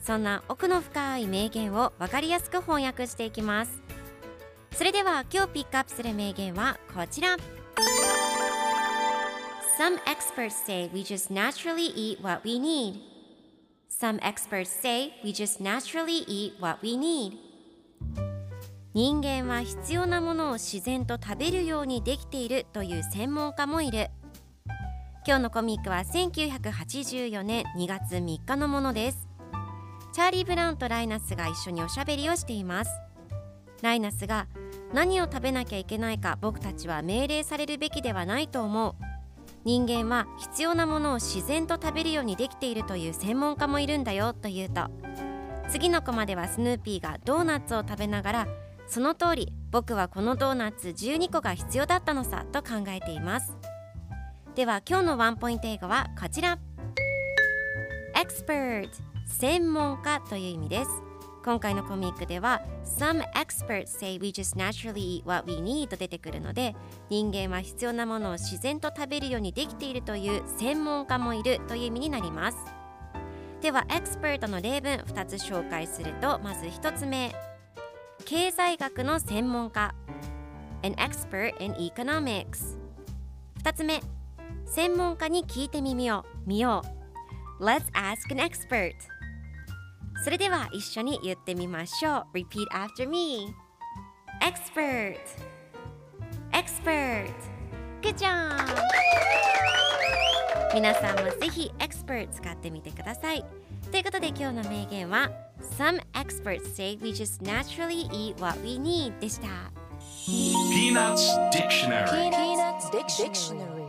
そんな奥の深い名言を分かりやすく翻訳していきます。それでは今日ピックアップする名言はこちら。Some experts say we just naturally eat what we need. Some experts say we just naturally eat what we need. 人間は必要なものを自然と食べるようにできているという専門家もいる。今日のコミックは1984年2月3日のものです。チャーリー・ブラウンとライナスが一緒におしゃべりをしています。ライナスが何を食べなきゃいけないか僕たちは命令されるべきではないと思う。人間は必要なものを自然と食べるようにできているという専門家もいるんだよと言うと。次のコマではスヌーピーがドーナツを食べながらその通り僕はこのドーナツ12個が必要だったのさと考えています。では今日のワンポイント英語はこちら。Expert 専門家という意味です。今回のコミックでは Some experts say we just naturally eat what we need と出てくるので人間は必要なものを自然と食べるようにできているという専門家もいるという意味になります。では expert の例文2つ紹介するとまず1つ目。経済学の専門家。An expert in economics 2つ目。専門家に聞いてみよう。見よう。Let's ask an expert それでは一緒に言ってみましょう Repeat after me Expert Expert Good job 皆さんもぜひ Expert 使ってみてくださいということで今日の名言は Some experts say we just naturally eat what we need でした Peanuts Dictionary Peanuts Dictionary.